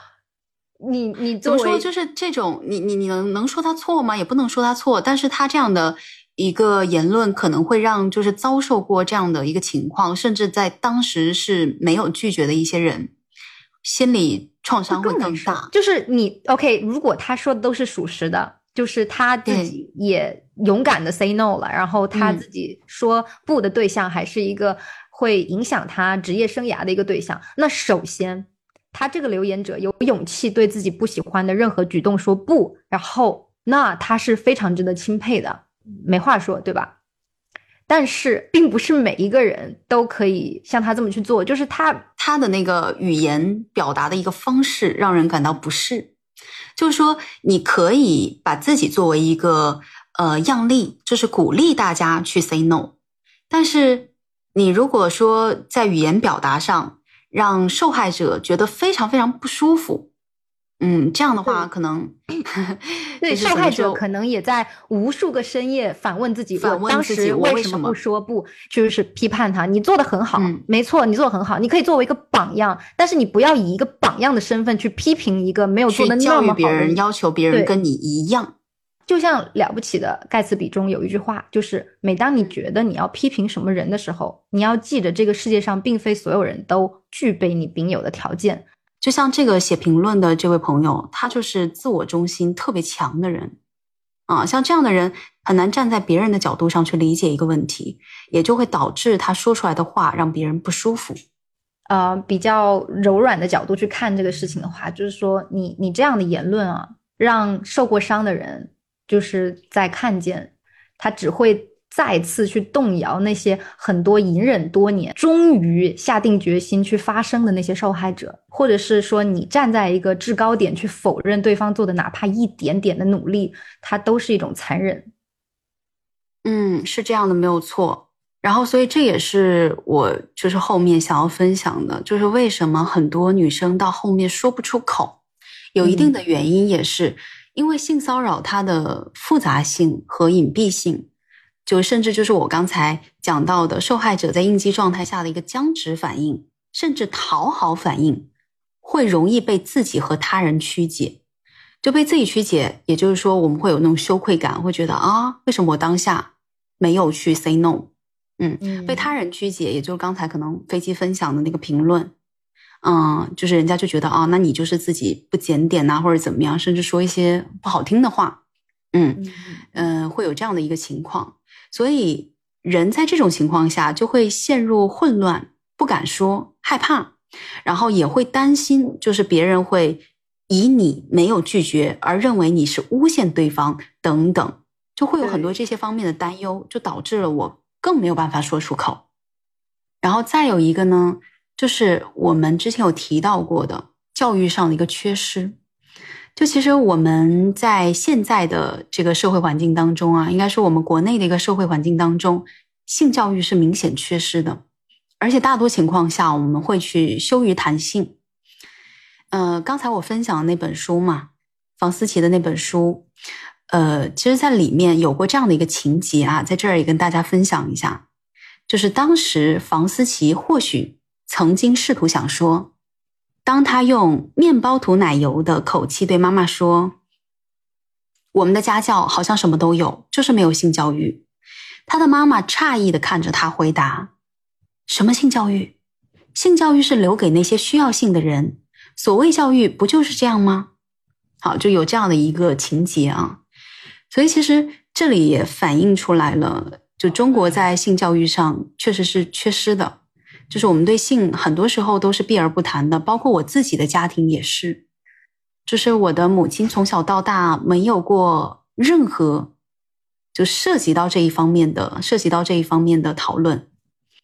你你怎么说？就是这种，你你你能能说他错吗？也不能说他错。但是他这样的一个言论，可能会让就是遭受过这样的一个情况，甚至在当时是没有拒绝的一些人，心理创伤会更大。就是你 OK，如果他说的都是属实的。就是他自己也勇敢的 say no 了，然后他自己说不的对象还是一个会影响他职业生涯的一个对象。那首先，他这个留言者有勇气对自己不喜欢的任何举动说不，然后那他是非常值得钦佩的，没话说，对吧？但是，并不是每一个人都可以像他这么去做，就是他他的那个语言表达的一个方式让人感到不适。就是说，你可以把自己作为一个呃样例，就是鼓励大家去 say no。但是，你如果说在语言表达上让受害者觉得非常非常不舒服。嗯，这样的话可能对 受害者可能也在无数个深夜反问自己：我当时为什么不说不？就是批判他，你做的很好，没错，你做的很好，你可以作为一个榜样，但是你不要以一个榜样的身份去批评一个没有做的那么好的人，要求别人跟你一样。就像了不起的盖茨比中有一句话，就是每当你觉得你要批评什么人的时候，你要记着这个世界上并非所有人都具备你应有的条件。就像这个写评论的这位朋友，他就是自我中心特别强的人，啊，像这样的人很难站在别人的角度上去理解一个问题，也就会导致他说出来的话让别人不舒服。呃，比较柔软的角度去看这个事情的话，就是说你你这样的言论啊，让受过伤的人就是在看见他只会。再次去动摇那些很多隐忍多年、终于下定决心去发声的那些受害者，或者是说你站在一个制高点去否认对方做的哪怕一点点的努力，它都是一种残忍。嗯，是这样的，没有错。然后，所以这也是我就是后面想要分享的，就是为什么很多女生到后面说不出口，有一定的原因，也是因为性骚扰它的复杂性和隐蔽性。就甚至就是我刚才讲到的，受害者在应激状态下的一个僵直反应，甚至讨好反应，会容易被自己和他人曲解，就被自己曲解。也就是说，我们会有那种羞愧感，会觉得啊，为什么我当下没有去 say no？嗯，被他人曲解，也就是刚才可能飞机分享的那个评论，嗯，就是人家就觉得啊，那你就是自己不检点呐，或者怎么样，甚至说一些不好听的话，嗯嗯，会有这样的一个情况。所以，人在这种情况下就会陷入混乱，不敢说，害怕，然后也会担心，就是别人会以你没有拒绝而认为你是诬陷对方等等，就会有很多这些方面的担忧，就导致了我更没有办法说出口。然后再有一个呢，就是我们之前有提到过的教育上的一个缺失。就其实我们在现在的这个社会环境当中啊，应该说我们国内的一个社会环境当中，性教育是明显缺失的，而且大多情况下我们会去羞于谈性。呃，刚才我分享的那本书嘛，房思琪的那本书，呃，其实在里面有过这样的一个情节啊，在这儿也跟大家分享一下，就是当时房思琪或许曾经试图想说。当他用面包涂奶油的口气对妈妈说：“我们的家教好像什么都有，就是没有性教育。”他的妈妈诧异的看着他，回答：“什么性教育？性教育是留给那些需要性的人。所谓教育，不就是这样吗？”好，就有这样的一个情节啊。所以其实这里也反映出来了，就中国在性教育上确实是缺失的。就是我们对性很多时候都是避而不谈的，包括我自己的家庭也是。就是我的母亲从小到大没有过任何就涉及到这一方面的、涉及到这一方面的讨论，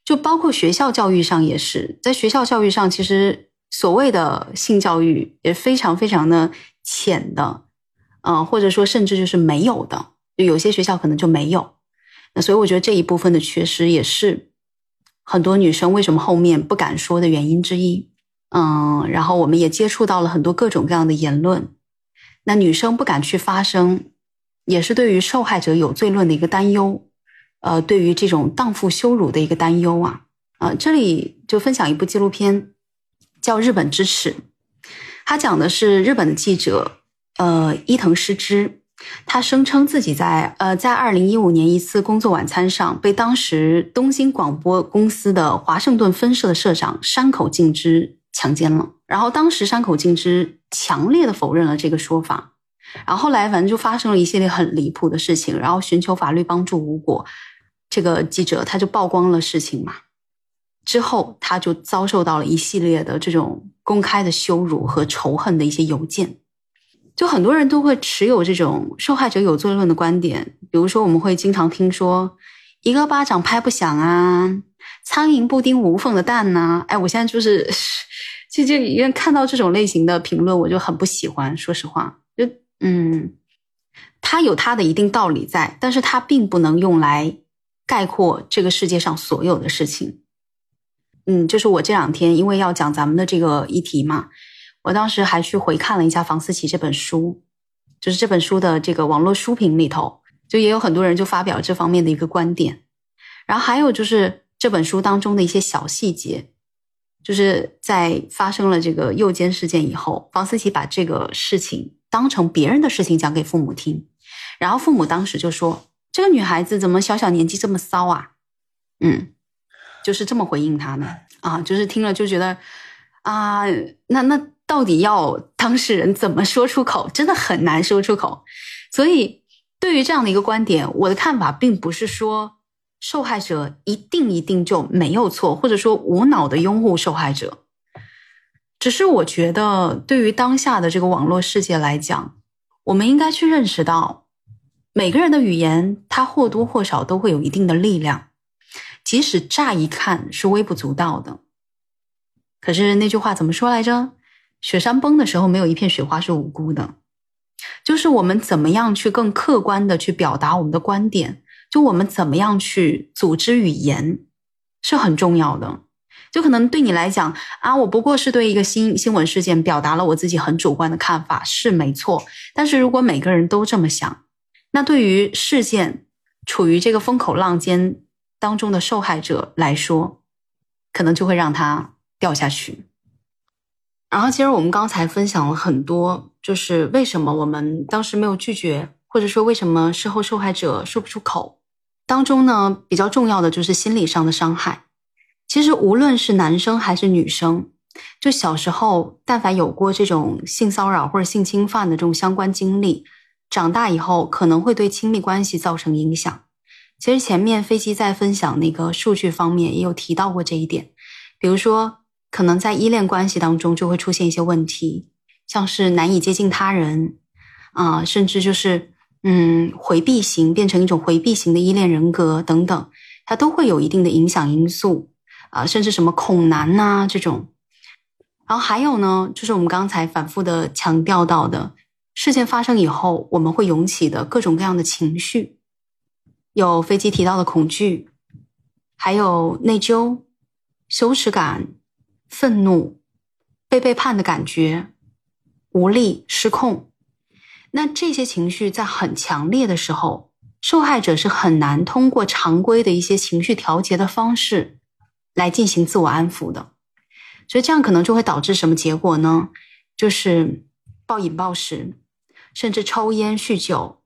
就包括学校教育上也是。在学校教育上，其实所谓的性教育也非常非常的浅的，嗯，或者说甚至就是没有的，就有些学校可能就没有。那所以我觉得这一部分的缺失也是。很多女生为什么后面不敢说的原因之一，嗯，然后我们也接触到了很多各种各样的言论，那女生不敢去发声，也是对于受害者有罪论的一个担忧，呃，对于这种荡妇羞辱的一个担忧啊，啊，这里就分享一部纪录片，叫《日本之耻》，它讲的是日本的记者，呃，伊藤诗织。他声称自己在呃，在二零一五年一次工作晚餐上被当时东京广播公司的华盛顿分社的社长山口敬之强奸了。然后当时山口敬之强烈的否认了这个说法。然后后来反正就发生了一系列很离谱的事情，然后寻求法律帮助无果，这个记者他就曝光了事情嘛。之后他就遭受到了一系列的这种公开的羞辱和仇恨的一些邮件。就很多人都会持有这种受害者有罪论的观点，比如说我们会经常听说“一个巴掌拍不响啊，苍蝇不叮无缝的蛋呐”。哎，我现在就是，就就因为看到这种类型的评论，我就很不喜欢。说实话，就嗯，它有它的一定道理在，但是它并不能用来概括这个世界上所有的事情。嗯，就是我这两天因为要讲咱们的这个议题嘛。我当时还去回看了一下房思琪这本书，就是这本书的这个网络书评里头，就也有很多人就发表这方面的一个观点。然后还有就是这本书当中的一些小细节，就是在发生了这个诱奸事件以后，房思琪把这个事情当成别人的事情讲给父母听，然后父母当时就说：“这个女孩子怎么小小年纪这么骚啊？”嗯，就是这么回应他的啊，就是听了就觉得啊，那那。到底要当事人怎么说出口，真的很难说出口。所以，对于这样的一个观点，我的看法并不是说受害者一定一定就没有错，或者说无脑的拥护受害者。只是我觉得，对于当下的这个网络世界来讲，我们应该去认识到，每个人的语言，它或多或少都会有一定的力量，即使乍一看是微不足道的。可是那句话怎么说来着？雪山崩的时候，没有一片雪花是无辜的。就是我们怎么样去更客观的去表达我们的观点，就我们怎么样去组织语言是很重要的。就可能对你来讲啊，我不过是对一个新新闻事件表达了我自己很主观的看法，是没错。但是如果每个人都这么想，那对于事件处于这个风口浪尖当中的受害者来说，可能就会让他掉下去。然后，其实我们刚才分享了很多，就是为什么我们当时没有拒绝，或者说为什么事后受害者说不出口。当中呢，比较重要的就是心理上的伤害。其实无论是男生还是女生，就小时候但凡有过这种性骚扰或者性侵犯的这种相关经历，长大以后可能会对亲密关系造成影响。其实前面飞机在分享那个数据方面也有提到过这一点，比如说。可能在依恋关系当中就会出现一些问题，像是难以接近他人啊，甚至就是嗯回避型变成一种回避型的依恋人格等等，它都会有一定的影响因素啊，甚至什么恐男呐这种。然后还有呢，就是我们刚才反复的强调到的事件发生以后，我们会涌起的各种各样的情绪，有飞机提到的恐惧，还有内疚、羞耻感、愤怒、被背叛的感觉、无力、失控。那这些情绪在很强烈的时候，受害者是很难通过常规的一些情绪调节的方式来进行自我安抚的。所以这样可能就会导致什么结果呢？就是暴饮暴食，甚至抽烟酗酒，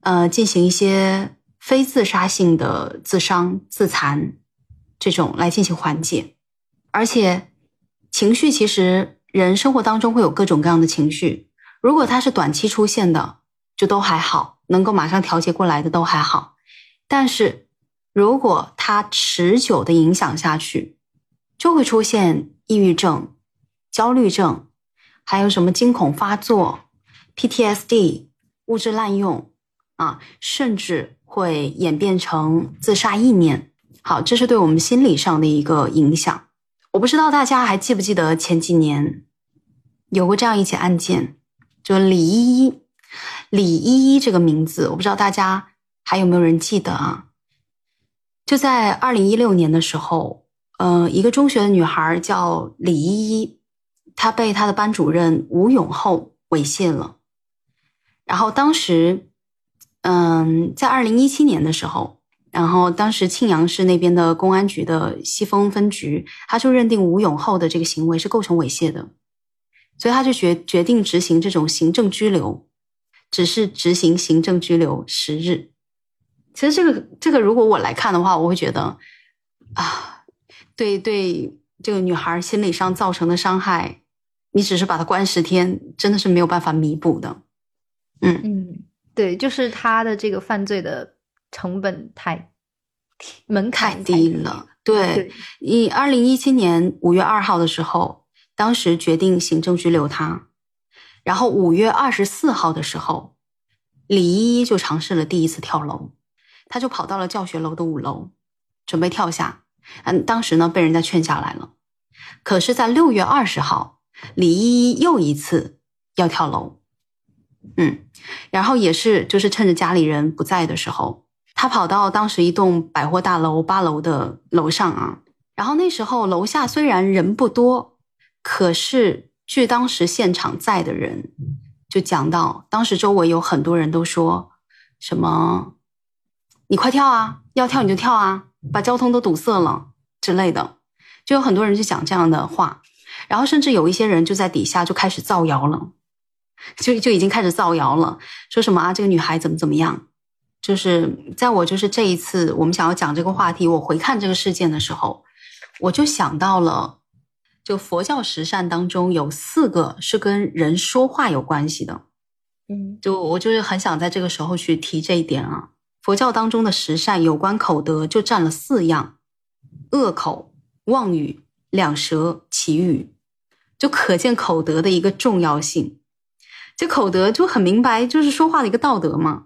呃，进行一些非自杀性的自伤自残，这种来进行缓解。而且情绪其实人生活当中会有各种各样的情绪，如果它是短期出现的，就都还好，能够马上调节过来的都还好。但是如果它持久的影响下去，就会出现抑郁症、焦虑症，还有什么惊恐发作、PTSD、物质滥用啊，甚至会演变成自杀意念。好，这是对我们心理上的一个影响。我不知道大家还记不记得前几年有过这样一起案件，就李依依。李依依这个名字，我不知道大家还有没有人记得啊？就在二零一六年的时候。呃，一个中学的女孩叫李依依，她被她的班主任吴永厚猥亵了。然后当时，嗯，在二零一七年的时候，然后当时庆阳市那边的公安局的西丰分局，他就认定吴永厚的这个行为是构成猥亵的，所以他就决决定执行这种行政拘留，只是执行行政拘留十日。其实这个这个，如果我来看的话，我会觉得啊。对对，这个女孩心理上造成的伤害，你只是把她关十天，真的是没有办法弥补的。嗯嗯，对，就是她的这个犯罪的成本太门槛太低了。对，以二零一七年五月二号的时候，当时决定行政拘留他，然后五月二十四号的时候，李依依就尝试了第一次跳楼，她就跑到了教学楼的五楼，准备跳下。嗯，当时呢被人家劝下来了，可是，在六月二十号，李依依又一次要跳楼，嗯，然后也是就是趁着家里人不在的时候，他跑到当时一栋百货大楼八楼的楼上啊，然后那时候楼下虽然人不多，可是据当时现场在的人就讲到，当时周围有很多人都说什么，你快跳啊，要跳你就跳啊。把交通都堵塞了之类的，就有很多人就讲这样的话，然后甚至有一些人就在底下就开始造谣了，就就已经开始造谣了，说什么啊这个女孩怎么怎么样？就是在我就是这一次我们想要讲这个话题，我回看这个事件的时候，我就想到了，就佛教十善当中有四个是跟人说话有关系的，嗯，就我就是很想在这个时候去提这一点啊。佛教当中的十善有关口德就占了四样：恶口、妄语、两舌、绮语，就可见口德的一个重要性。这口德就很明白，就是说话的一个道德嘛，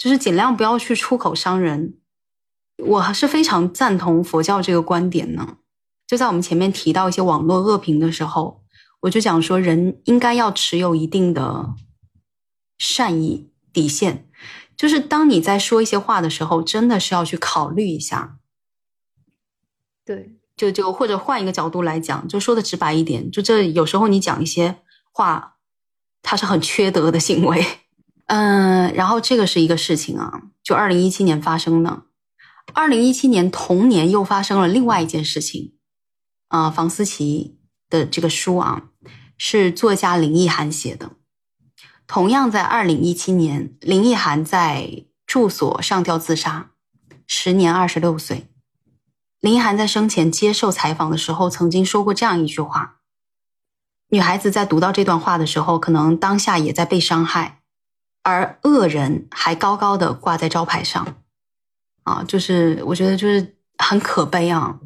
就是尽量不要去出口伤人。我还是非常赞同佛教这个观点呢。就在我们前面提到一些网络恶评的时候，我就讲说，人应该要持有一定的善意底线。就是当你在说一些话的时候，真的是要去考虑一下。对，就就或者换一个角度来讲，就说的直白一点，就这有时候你讲一些话，它是很缺德的行为。嗯，然后这个是一个事情啊，就二零一七年发生的。二零一七年同年又发生了另外一件事情啊，房思琪的这个书啊，是作家林奕涵写的。同样在二零一七年，林奕涵在住所上吊自杀，时年二十六岁。林奕涵在生前接受采访的时候，曾经说过这样一句话：女孩子在读到这段话的时候，可能当下也在被伤害，而恶人还高高的挂在招牌上。啊，就是我觉得就是很可悲啊，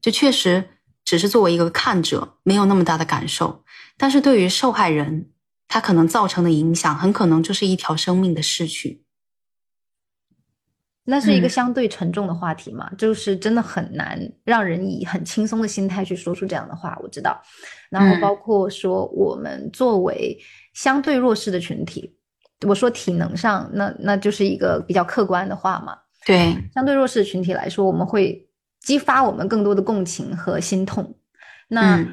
就确实只是作为一个看者，没有那么大的感受。但是对于受害人，他可能造成的影响，很可能就是一条生命的逝去。那是一个相对沉重的话题嘛，就是真的很难让人以很轻松的心态去说出这样的话。我知道，然后包括说我们作为相对弱势的群体，我说体能上，那那就是一个比较客观的话嘛。对，相对弱势群体来说，我们会激发我们更多的共情和心痛。那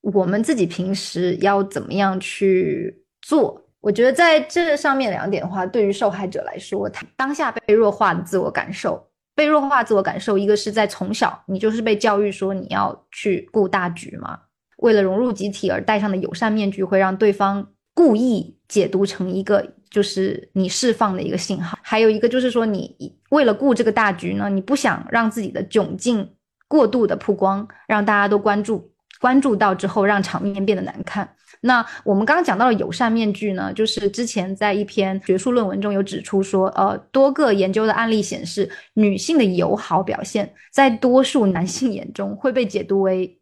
我们自己平时要怎么样去做？我觉得在这上面两点的话，对于受害者来说，他当下被弱化的自我感受，被弱化自我感受，一个是在从小你就是被教育说你要去顾大局嘛，为了融入集体而戴上的友善面具，会让对方故意解读成一个就是你释放的一个信号。还有一个就是说，你为了顾这个大局呢，你不想让自己的窘境过度的曝光，让大家都关注，关注到之后，让场面变得难看。那我们刚刚讲到的友善面具呢，就是之前在一篇学术论文中有指出说，呃，多个研究的案例显示，女性的友好表现在多数男性眼中会被解读为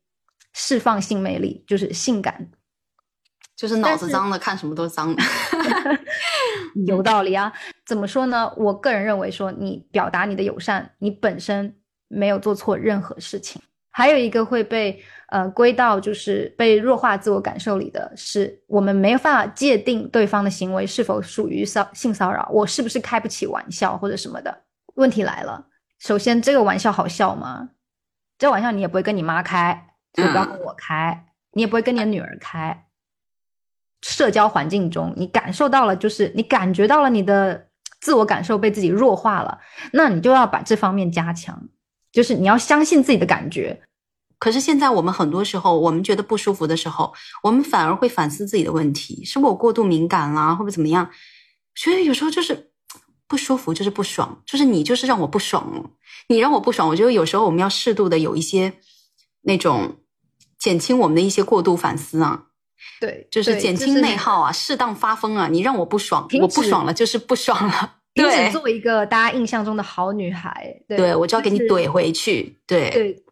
释放性魅力，就是性感，就是脑子脏了看什么都脏。有道理啊，怎么说呢？我个人认为说，你表达你的友善，你本身没有做错任何事情。还有一个会被。呃，归到就是被弱化自我感受里的是，我们没有办法界定对方的行为是否属于骚性骚扰，我是不是开不起玩笑或者什么的？问题来了，首先这个玩笑好笑吗？这玩笑你也不会跟你妈开，就不要跟我开，你也不会跟你的女儿开。社交环境中，你感受到了，就是你感觉到了你的自我感受被自己弱化了，那你就要把这方面加强，就是你要相信自己的感觉。可是现在我们很多时候，我们觉得不舒服的时候，我们反而会反思自己的问题，是不是我过度敏感啦，或者怎么样？所以有时候就是不舒服，就是不爽，就是你就是让我不爽，你让我不爽。我觉得有时候我们要适度的有一些那种减轻我们的一些过度反思啊，对，就是减轻内耗啊，适当发疯啊。你让我不爽，我不爽了就是不爽了。对，做一个大家印象中的好女孩，对我就要给你怼回去。对对。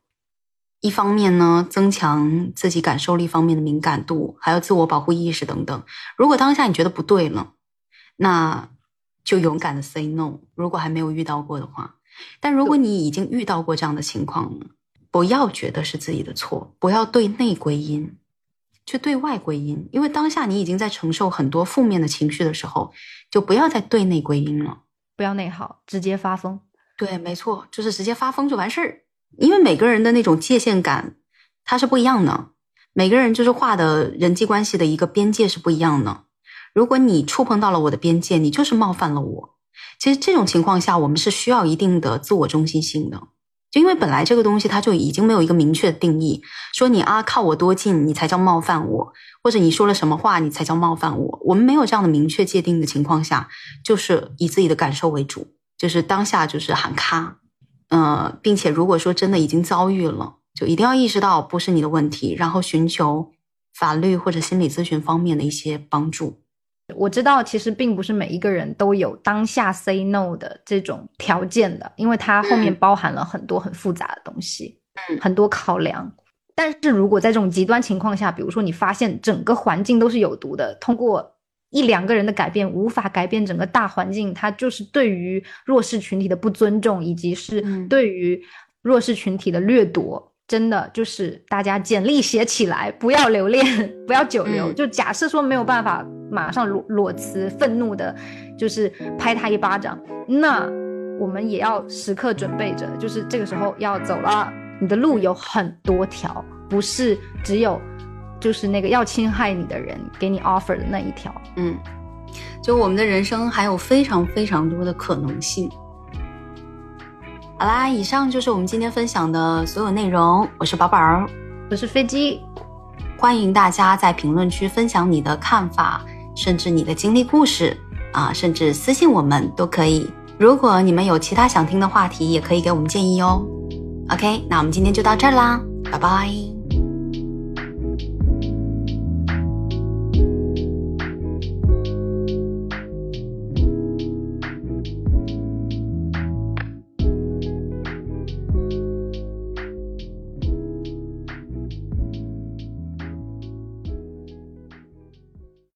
一方面呢，增强自己感受力方面的敏感度，还有自我保护意识等等。如果当下你觉得不对了，那就勇敢的 say no。如果还没有遇到过的话，但如果你已经遇到过这样的情况了，不要觉得是自己的错，不要对内归因，去对外归因。因为当下你已经在承受很多负面的情绪的时候，就不要再对内归因了，不要内耗，直接发疯。对，没错，就是直接发疯就完事儿。因为每个人的那种界限感，它是不一样的。每个人就是画的人际关系的一个边界是不一样的。如果你触碰到了我的边界，你就是冒犯了我。其实这种情况下，我们是需要一定的自我中心性的。就因为本来这个东西它就已经没有一个明确的定义，说你啊靠我多近你才叫冒犯我，或者你说了什么话你才叫冒犯我。我们没有这样的明确界定的情况下，就是以自己的感受为主，就是当下就是喊咔。嗯，并且如果说真的已经遭遇了，就一定要意识到不是你的问题，然后寻求法律或者心理咨询方面的一些帮助。我知道，其实并不是每一个人都有当下 say no 的这种条件的，因为它后面包含了很多很复杂的东西，嗯，很多考量。但是如果在这种极端情况下，比如说你发现整个环境都是有毒的，通过。一两个人的改变无法改变整个大环境，它就是对于弱势群体的不尊重，以及是对于弱势群体的掠夺。真的就是大家简历写起来，不要留恋，不要久留。就假设说没有办法马上裸裸辞，愤怒的，就是拍他一巴掌，那我们也要时刻准备着，就是这个时候要走了。你的路有很多条，不是只有。就是那个要侵害你的人给你 offer 的那一条，嗯，就我们的人生还有非常非常多的可能性。好啦，以上就是我们今天分享的所有内容。我是宝宝，我是飞机，欢迎大家在评论区分享你的看法，甚至你的经历故事啊，甚至私信我们都可以。如果你们有其他想听的话题，也可以给我们建议哦。OK，那我们今天就到这儿啦，拜拜。